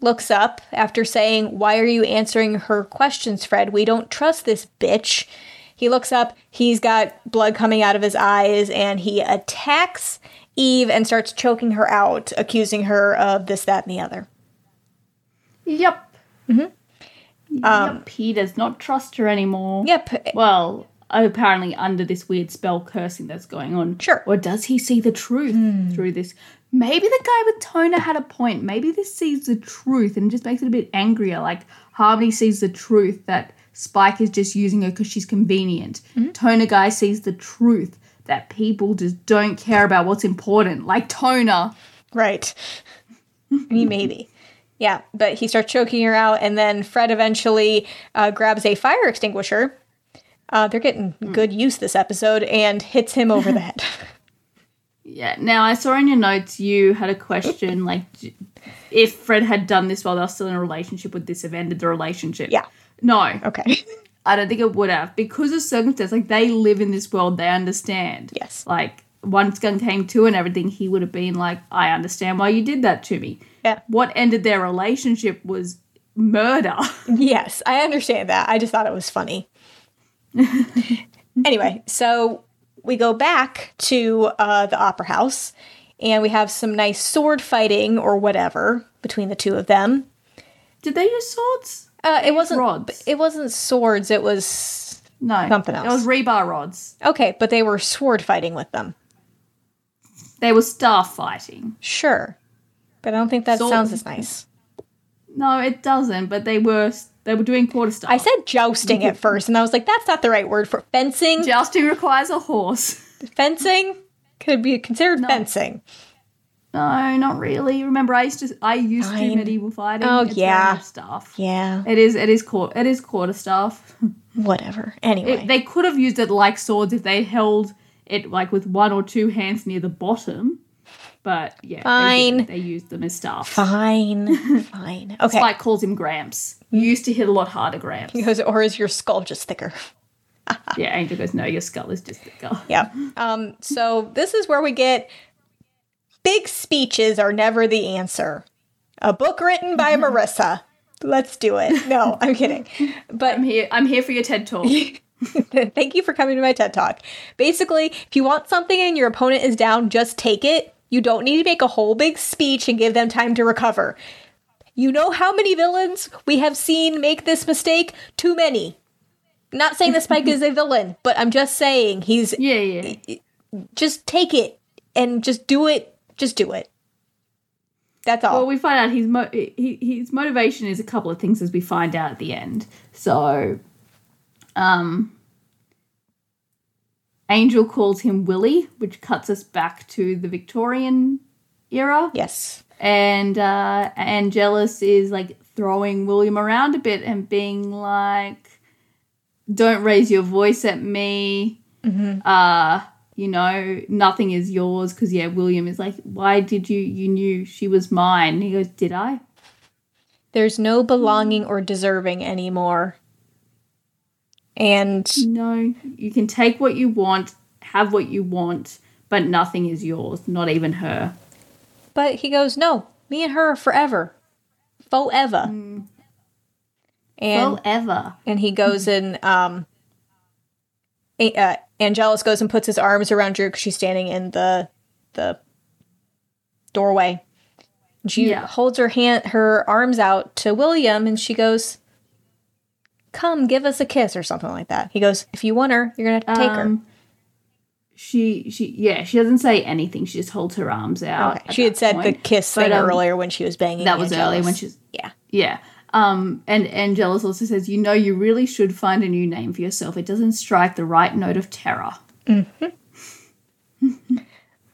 looks up after saying, Why are you answering her questions, Fred? We don't trust this bitch. He looks up, he's got blood coming out of his eyes, and he attacks Eve and starts choking her out, accusing her of this, that, and the other. Yep. Mm-hmm. yep. Um, he does not trust her anymore. Yep. Well, apparently under this weird spell cursing that's going on. Sure. Or does he see the truth hmm. through this? Maybe the guy with Toner had a point. Maybe this sees the truth and just makes it a bit angrier. Like Harmony sees the truth that Spike is just using her because she's convenient. Mm-hmm. Toner guy sees the truth that people just don't care about what's important. Like Toner. Right. I mean, maybe. Yeah, but he starts choking her out, and then Fred eventually uh, grabs a fire extinguisher. Uh, they're getting good use this episode and hits him over the head. Yeah. Now I saw in your notes you had a question like if Fred had done this while they were still in a relationship, would this have ended the relationship? Yeah. No. Okay. I don't think it would have because of circumstance. Like they live in this world, they understand. Yes. Like once Gunn came to and everything, he would have been like, "I understand why you did that to me." Yeah. What ended their relationship was murder. Yes, I understand that. I just thought it was funny. anyway, so we go back to uh, the opera house and we have some nice sword fighting or whatever between the two of them. did they use swords? Uh, it wasn't rods. It wasn't swords. It was No, Something else. It was rebar rods. okay, but they were sword fighting with them. They were staff fighting. Sure, but I don't think that Sword- sounds as nice. No, it doesn't. But they were they were doing quarter staff. I said jousting at first, and I was like, "That's not the right word for fencing." jousting requires a horse. fencing could be considered fencing. No, not really. Remember, I used to I used to Fine. medieval fighting. Oh, It's yeah. staff. Yeah, It is. It is quarter. It is quarter staff. whatever. Anyway, It, they could have used it like swords if they held it like with one or two hands near the bottom. But yeah, Fine. They, they used them as staff. fine, fine. Okay. Spike calls him Gramps. You used to hit a lot harder, Gramps. He goes, or is your skull just thicker? yeah, Angel goes, no, your skull is just thicker. Yeah. Um, so this is where we get big speeches are never the answer. A book written by mm-hmm. Marissa. Let's do it. No, I'm kidding. But I'm here. I'm here for your TED talk. thank you for coming to my TED Talk. Basically, if you want something and your opponent is down, just take it. You don't need to make a whole big speech and give them time to recover. You know how many villains we have seen make this mistake? Too many. Not saying that Spike is a villain, but I'm just saying he's yeah, yeah. just take it and just do it. Just do it. That's all. Well, we find out his mo- he, his motivation is a couple of things as we find out at the end. So, um, Angel calls him Willie, which cuts us back to the Victorian era. yes. and uh Angelus is like throwing William around a bit and being like don't raise your voice at me uh you know nothing is yours because yeah William is like why did you you knew she was mine and he goes did I There's no belonging or deserving anymore. And no you can take what you want have what you want but nothing is yours not even her but he goes, "No, me and her are forever. Forever." And forever and he goes and um A- uh, Angelus goes and puts his arms around Dru cuz she's standing in the the doorway. She Yeah. holds her hand her arms out to William and she goes, "Come, give us a kiss" or something like that. He goes, "If you want her, you're going to have to take her." Um, she she yeah she doesn't say anything she just holds her arms out Okay. She had said the point. kiss But, thing um, earlier when she was banging. that was early Angelus. when she's yeah. yeah um and angelus also says you know you really should find a new name for yourself. It doesn't strike the right note of terror.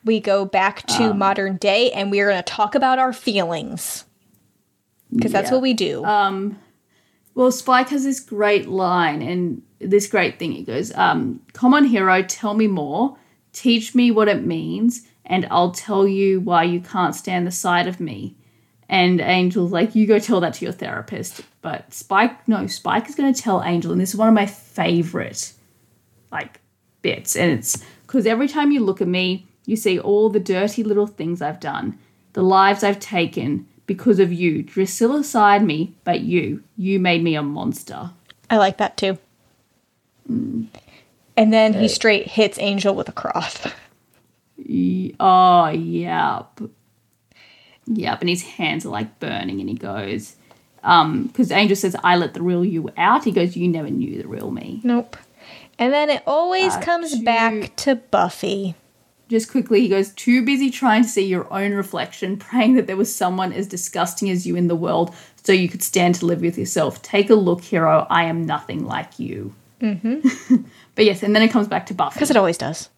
We go back to Um, modern day and we are going to talk about our feelings. Because that's Yeah. what we do. um well spike has this great line and this great thing. He goes um come on hero tell me more. Teach me what it means and i'll tell you why you can't stand the sight of me and angel's like you go tell that to your therapist but spike no spike is going to tell angel and this is one of my favorite like bits and it's because every time you look at me you see all the dirty little things i've done the lives i've taken because of you drusilla sired me but you you made me a monster I like that too. Mm. And then he straight hits Angel with a cross. Oh yep yep and his hands are like burning and he goes um because angel says i let the real you out he goes you never knew the real me Nope. And then it always Uh, comes to- back to Buffy. just quickly, he goes, too busy trying to see your own reflection, praying that there was someone as disgusting as you in the world so you could stand to live with yourself. Take a look, hero. I am nothing like you. Mm-hmm. but yes, and then it comes back to Buffy. Because it always does.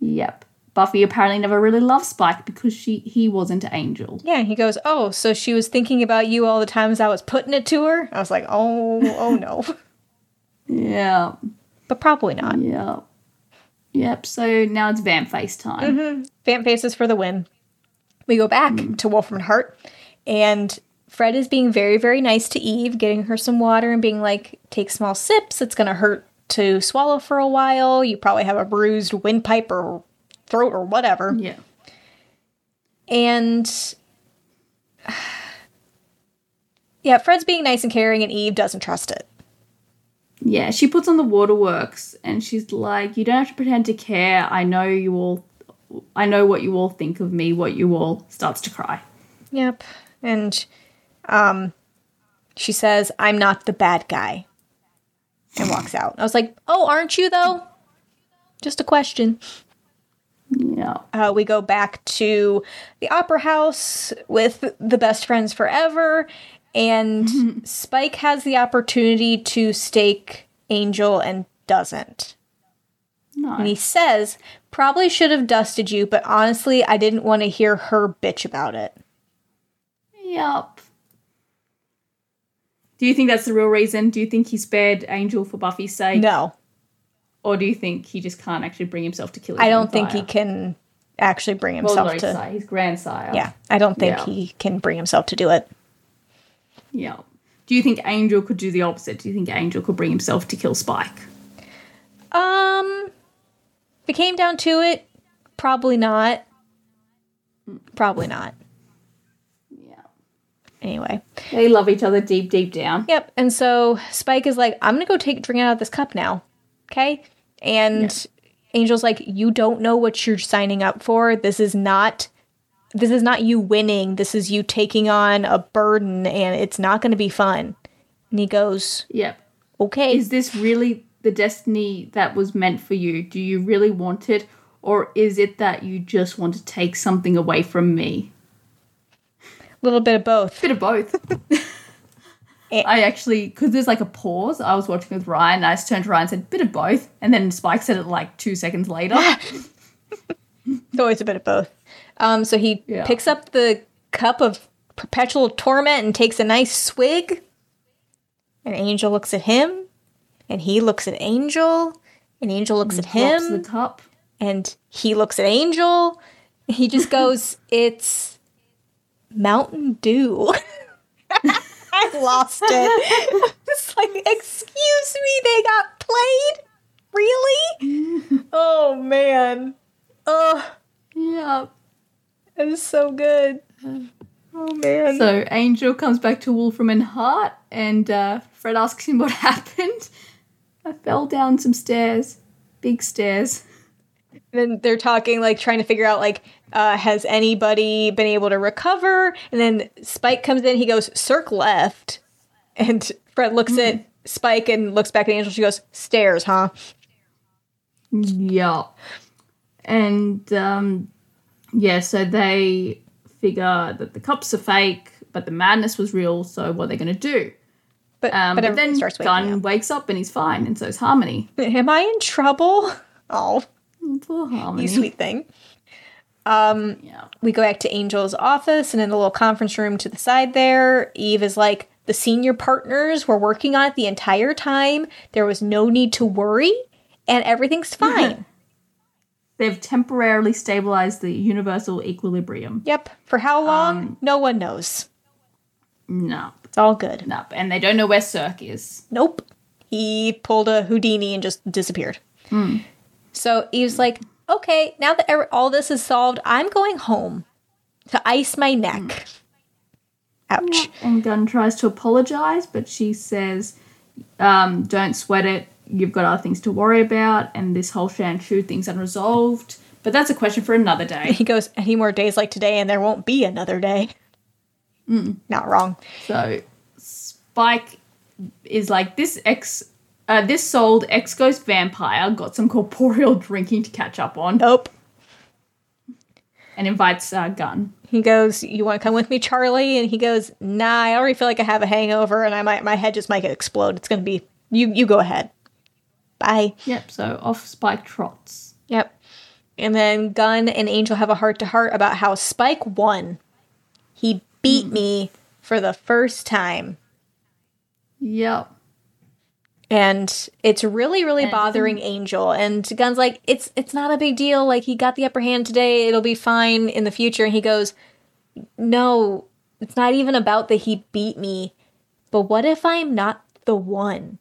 Yep. Buffy apparently never really loved Spike because she he wasn't Angel. Yeah, he goes, Oh, so she was thinking about you all the times I was putting it to her? I was like, Oh, oh no. Yeah. but probably not. Yeah. Yep. So now it's vamp face time. Mm-hmm. Vamp faces for the win. We go back mm. to Wolfram Hart, and Fred is being very, very nice to Eve, getting her some water and being like, take small sips. It's going to hurt to swallow for a while. You probably have a bruised windpipe or throat or whatever. Yeah. And yeah, Fred's being nice and caring, and Eve doesn't trust it. Yeah, she puts on the waterworks and she's like, You don't have to pretend to care. I know you all I know what you all think of me, what you all starts to cry. Yep. And um she says, I'm not the bad guy. And walks out. I was like, Oh, aren't you though? Just a question. Yeah. Uh, we go back to the opera house with the best friends forever, and Spike has the opportunity to stake Angel and doesn't. And he says, Probably should have dusted you, but honestly, I didn't want to hear her bitch about it. Yup. Do you think that's the real reason? Do you think he spared Angel for Buffy's sake? No, Or do you think he just can't actually bring himself to kill his I don't think he can actually bring Well, himself to. his sire, his grandsire. Yeah, I don't think Yeah. he can bring himself to do it. Yeah. Do you think Angel could do the opposite? Do you think Angel could bring himself to kill Spike? Um, if it came down to it, probably not. Probably not. Yeah. Anyway. They love each other deep, deep down. Yep. And so Spike is like, I'm gonna go take a drink out of this cup now. Okay. And Angel's like, you don't know what you're signing up for. This is not this is not you winning. This is you taking on a burden and it's not gonna be fun. And he goes, Yep. Okay. Is this really the destiny that was meant for you? Do you really want it? Or is it that you just want to take something away from me? a little bit of both. Bit of both. Eh. I actually, because there's like a pause, I was watching with Ryan, and I just turned to Ryan and said, bit of both. And then Spike said it like two seconds later. It's always a bit of both. Um, so he Yeah. picks up the cup of perpetual torment and takes a nice swig. And Angel looks at him, and he looks at Angel, and Angel looks at Drops him, the cup. and he looks at Angel. He just goes, "It's Mountain Dew." I lost it. it's like, excuse me, they got played. Really? oh man. Oh, Yeah. that is so good. Oh man. So Angel comes back to Wolfram and Hart, and uh, Fred asks him what happened. I fell down some stairs, big stairs. then they're talking like trying to figure out like uh, has anybody been able to recover and then spike comes in he goes Sirk left and fred looks at spike and looks back at angel she goes stairs huh Yeah. And um, yeah, so they figure that the cups are fake, but the madness was real. So what are they going to do? but, Um, but but then starts Gunn up wakes up and he's fine, and so is Harmony. am i in trouble oh Poor Harmony. you sweet thing Yeah. we go back to angel's office and in the little conference room to the side there eve is like the senior partners were working on it the entire time there was no need to worry and everything's fine They've temporarily stabilized the universal equilibrium. Yep. For how long? Um, no one knows. No, It's all good. no, and they don't know where Sirk is. Nope. He pulled a Houdini and just disappeared. So Eve's like, okay, now that all this is solved, I'm going home to ice my neck. Ouch. And Gunn tries to apologize, but she says, um, "Don't sweat it. You've got other things to worry about, and this whole Shanshu thing's unresolved." But that's a question for another day. He goes, any more days like today, and there won't be another day. Not wrong. So Spike is like this ex. Uh, this souled ex ghost vampire got some corporeal drinking to catch up on Nope. and invites uh, Gunn. He goes, "You want to come with me, Charlie?" And he goes, "Nah, I already feel like I have a hangover, and I might my head just might explode. It's gonna be you. You go ahead. Bye." Yep, so off Spike trots. Yep. And then Gunn and Angel have a heart to heart about how Spike won. He beat me for the first time. Yep. And it's really, really And bothering Angel. And Gunn's like, it's it's not a big deal. Like he got the upper hand today. It'll be fine in the future. And he goes, No, it's not even about that he beat me, but what if I'm not the one?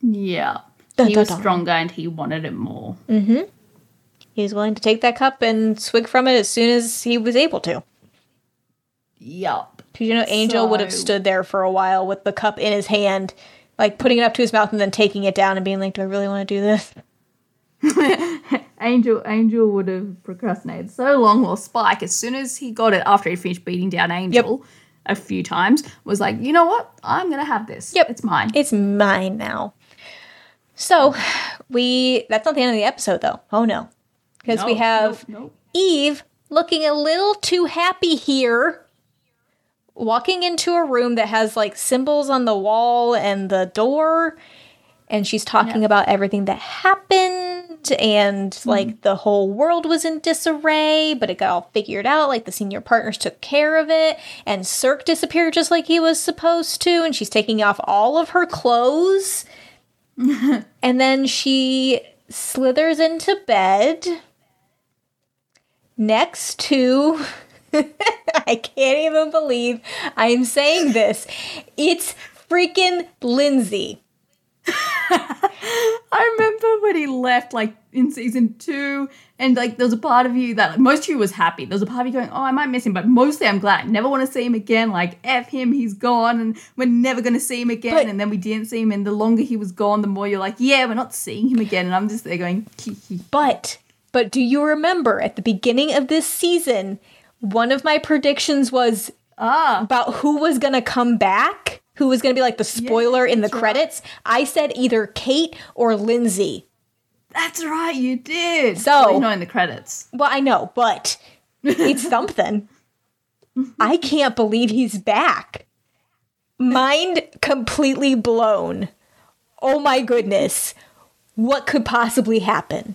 Yeah. Dun, he dun, was dun. stronger and he wanted it more. Mm-hmm. He was willing to take that cup and swig from it as soon as he was able to. Yup. Because you know, Angel would have stood there for a while with the cup in his hand, like putting it up to his mouth and then taking it down and being like, "Do I really want to do this?" Angel Angel would have procrastinated so long while Spike, as soon as he got it after he finished beating down Angel a few times, was like, you know what? I'm gonna have this. Yep. It's mine. It's mine now. So, we that's not the end of the episode though. Oh no. Because we have nope, nope. Eve looking a little too happy here. Walking into a room that has like symbols on the wall and the door. And she's talking about everything that happened and hmm. like the whole world was in disarray, but it got all figured out. Like the senior partners took care of it. And Sirk disappeared just like he was supposed to. And she's taking off all of her clothes. and then she slithers into bed next to I can't even believe I'm saying this. It's freaking Lindsey. I remember when he left, like in season two, and like there was a part of you that like, most of you was happy. There was a part of you going, "Oh, I might miss him," but mostly I'm glad. I never want to see him again. Like f him, he's gone, and we're never gonna see him again. But- and then we didn't see him, and the longer he was gone, the more you're like, "Yeah, we're not seeing him again." And I'm just there going. But but do you remember at the beginning of this season, one of my predictions was "Ah, about who was going to come back? Who was going to be like the spoiler in the that's right. credits? I said either Kate or Lindsey. that's right, you did." So- Well, not in the credits. Well, I know, but it's something. I can't believe he's back. Mind completely blown. Oh my goodness. What could possibly happen?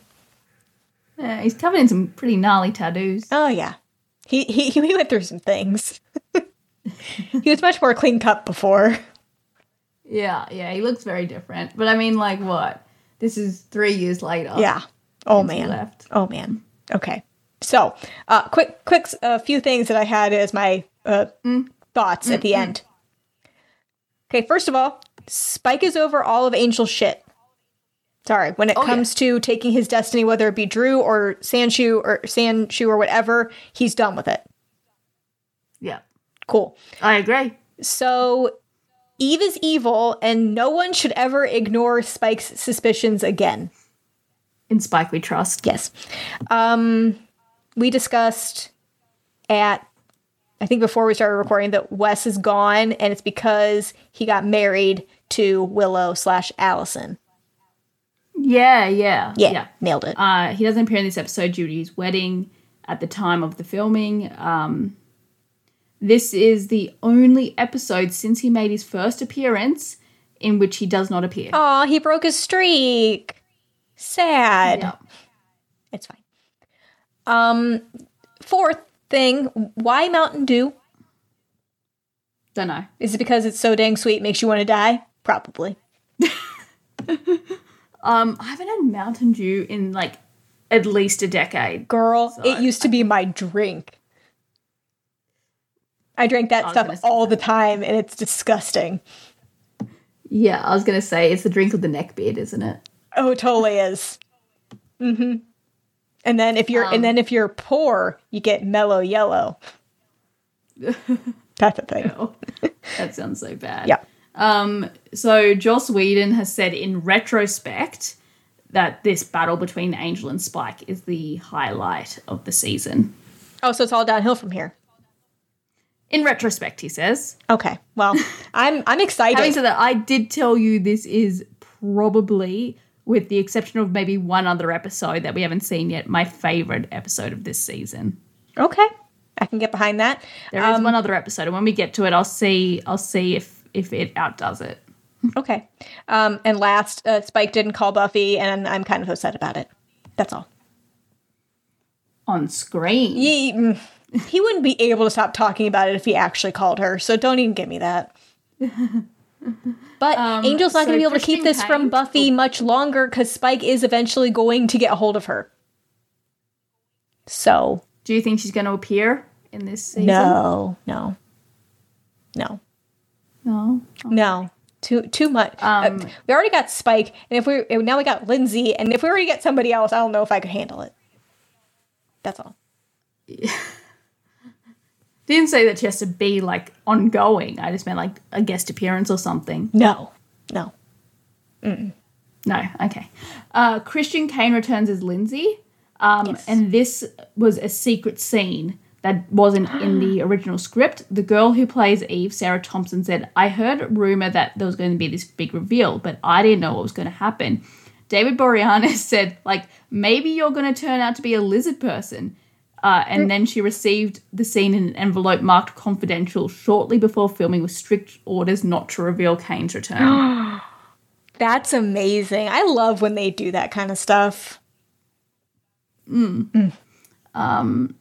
Yeah, he's covered in some pretty gnarly tattoos. Oh yeah. He he he went through some things. he was much more clean cut before. Yeah, yeah, he looks very different. But I mean, like, what? This is three years later. Yeah. Oh man. left. Oh man. Okay. So, uh, quick, quick, a few things that I had as my uh, thoughts at the end. Okay, first of all, Spike is over all of Angel's shit. Sorry, when it Oh, yeah. comes to taking his destiny, whether it be Dru or Sanshu or Sanshu or whatever, he's done with it. Yeah, Cool. I agree. So, Eve is evil, and no one should ever ignore Spike's suspicions again. In Spike, we trust. Yes. Um, we discussed at, I think before we started recording, that Wes is gone, and it's because he got married to Willow slash Allison. Yeah, yeah, Yeah, yeah. nailed it. Uh, he doesn't appear in this episode due to his wedding at the time of the filming. Um, this is the only episode since he made his first appearance in which he does not appear. Oh, he broke his streak. Sad. Yeah. It's fine. Um, fourth thing, why Mountain Dew? Don't know. Is it because it's so dang sweet makes you want to die? Probably. Um, I haven't had Mountain Dew in like at least a decade. Girl, So it used to be my drink. I drank that I stuff all the time and it's disgusting. Yeah, I was gonna say it's the drink of the neckbeard, isn't it? Oh, it totally is. Mm-hmm. And then if you're Um, and then if you're poor, you get mellow yellow. That's a thing. Oh, that sounds so bad. Yeah. Um, so Joss Whedon has said in retrospect that this battle between Angel and Spike is the highlight of the season. Oh, so it's all downhill from here. In retrospect, he says. Okay. Well, I'm I'm excited. Having said that, I did tell you this is probably, with the exception of maybe one other episode that we haven't seen yet, my favorite episode of this season. okay. I can get behind that. There is one other episode, and when we get to it, I'll see. I'll see if if it outdoes it. Okay. Um, and last, uh, Spike didn't call Buffy, and I'm kind of upset about it. That's all. On screen. He, mm, he wouldn't be able to stop talking about it if he actually called her, so don't even give me that. But Um, Angel's not so going to be able to keep this from Buffy much longer because Spike is eventually going to get a hold of her. So, Do you think she's going to appear in this season? No, no, no, No. no. Too too much. Uh, Um, we already got Spike, and if we now we got Lindsey, and if we already get somebody else, I don't know if I could handle it. That's all. Didn't say that she has to be like ongoing. I just meant like a guest appearance or something. No, no. No, okay. Uh, Christian Kane returns as Lindsey, um, and this was a secret scene that wasn't in the original script. The girl who plays Eve, Sarah Thompson, said, "I heard a rumor that there was going to be this big reveal, but I didn't know what was going to happen." David Boreanaz said, "Like maybe you're going to turn out to be a lizard person." Uh, and then she received the scene in an envelope marked confidential shortly before filming with strict orders not to reveal Kane's return. That's amazing. I love when they do that kind of stuff. Hmm. Mm. Um,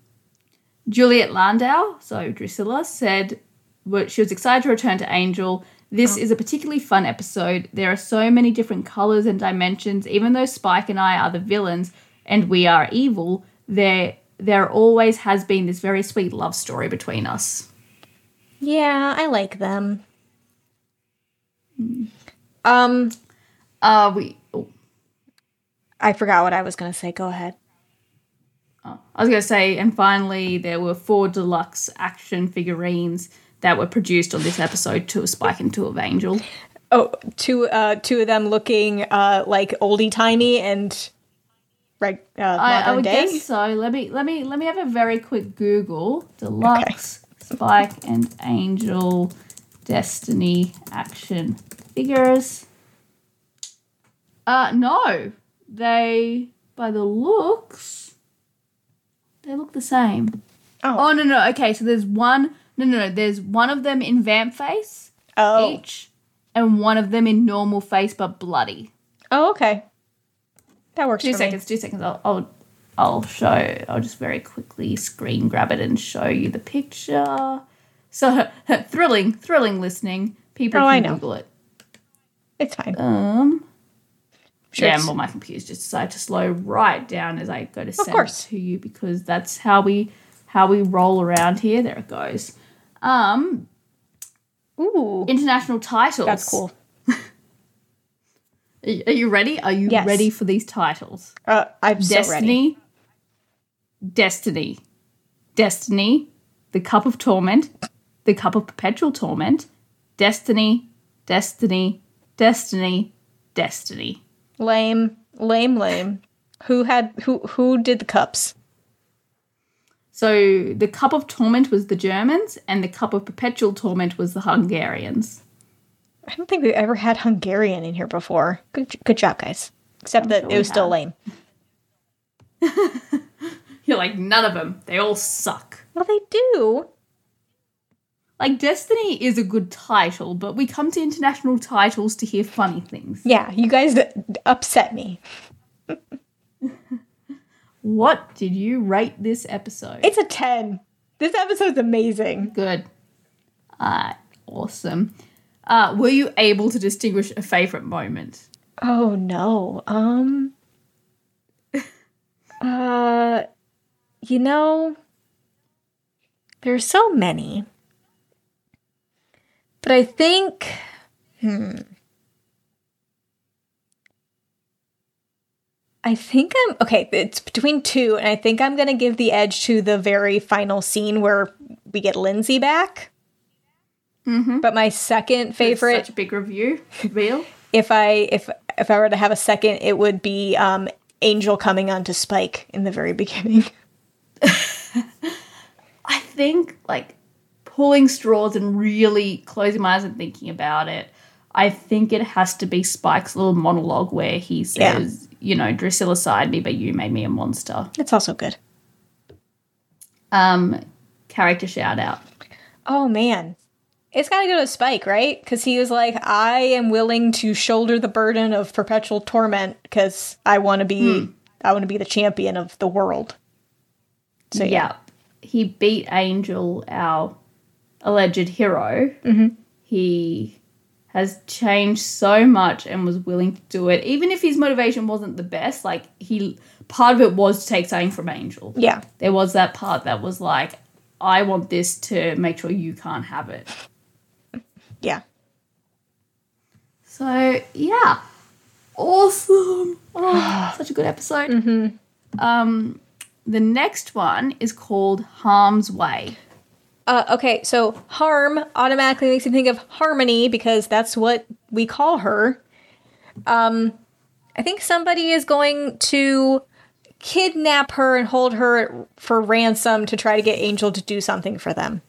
Juliet Landau, so Drusilla, said she was excited to return to Angel. This is a particularly fun episode. There are so many different colors and dimensions. Even though Spike and I are the villains and we are evil, there there always has been this very sweet love story between us. Yeah, I like them. Um, Uh we oh, I forgot what I was gonna say. Go ahead. I was going to say, and finally, there were four deluxe action figurines that were produced on this episode: two of Spike and two of Angel. Oh, two uh two of them looking uh like oldie timey and right uh I, I would day. guess so. Let me let me let me have a very quick Google. Deluxe Spike and Angel Destiny action figures. Uh no. They by the looks they look the same. Oh. Oh no no okay, so there's one no no no, there's one of them in vamp face Oh. each and one of them in normal face but bloody. Oh, okay. That works Two for seconds, two seconds. I'll, I'll, I'll show. I'll just very quickly screen grab it and show you the picture. So thrilling, thrilling listening. People Oh, can I know. Google it. It's fine. Um, Sure yeah, well, my computer's just decided to slow right down as I go to send course. it to you because that's how we how we roll around here. There it goes. Um, Ooh, international titles. that's cool. Are you, ready? Are you Yes. ready for these titles? Uh, I'm so ready. Destiny, Destiny, Destiny, the Cup of Torment, the Cup of Perpetual Torment, Destiny, Destiny, Destiny, Destiny. Lame, lame, lame. Who had who? Who did the cups? So the Cup of Torment was the Germans, and the Cup of Perpetual Torment was the Hungarians. I don't think we've ever had Hungarian in here before. Good, good job, guys. Except that sure it was still lame. You're like, none of them. They all suck. Well, they do. Like, Destiny is a good title, but we come to international titles to hear funny things. Yeah, you guys upset me. What did you rate this episode? It's a ten. This episode's amazing. Good. Uh, awesome. Uh, were you able to distinguish a favorite moment? Oh no. Um. uh, you know, there's so many, but I think. Hmm. I think I'm okay. It's between two, and I think I'm gonna give the edge to the very final scene where we get Lindsey back. Mm-hmm. But my second favorite Such a big review. Real. if I if if I were to have a second, it would be um, Angel coming onto Spike in the very beginning. I think like pulling straws and really closing my eyes and thinking about it. I think it has to be Spike's little monologue where he says, you know, Drusilla sired me, but you made me a monster. It's also good. Um, character shout out. Oh man, it's got to go to Spike, right? Because he was like, "I am willing to shoulder the burden of perpetual torment because I want to be I want to be the champion of the world." So yeah, yeah. He beat Angel, our alleged hero. He has changed so much and was willing to do it, even if his motivation wasn't the best. Like he, part of it was to take something from Angel. yeah, There was that part that was like, I want this to make sure you can't have it. Yeah. So yeah, awesome! Oh, such a good episode. Um, the next one is called Harm's Way. Uh, okay, so harm automatically makes me think of harmony because that's what we call her. Um, I think somebody is going to kidnap her and hold her for ransom to try to get Angel to do something for them.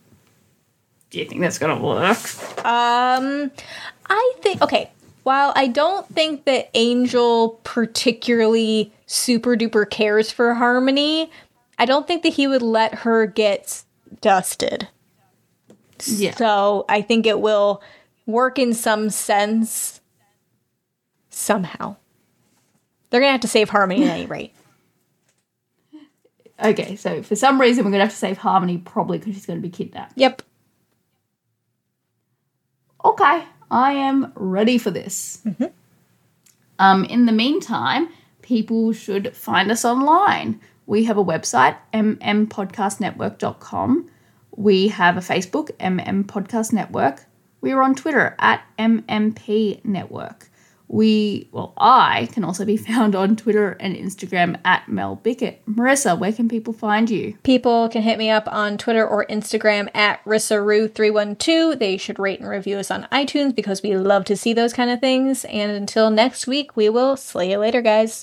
Do you think that's gonna work? Um, I think okay. While I don't think that Angel particularly super duper cares for Harmony, I don't think that he would let her get dusted. Yeah. So I think it will work in some sense somehow. They're gonna have to save Harmony at any rate. Okay, so for some reason we're gonna have to save Harmony, probably because she's gonna be kidnapped. Yep. Okay, I am ready for this. Um, in the meantime, people should find us online. We have a website, mmpodcastnetwork.com. We have a Facebook, MM Podcast Network. We are on Twitter at MMP Network. We, well, I can also be found on Twitter and Instagram at Mel Bickett. Marissa, where can people find you? People can hit me up on Twitter or Instagram at Rissaru312. They should rate and review us on iTunes because we love to see those kind of things. And until next week, we will slay you later, guys.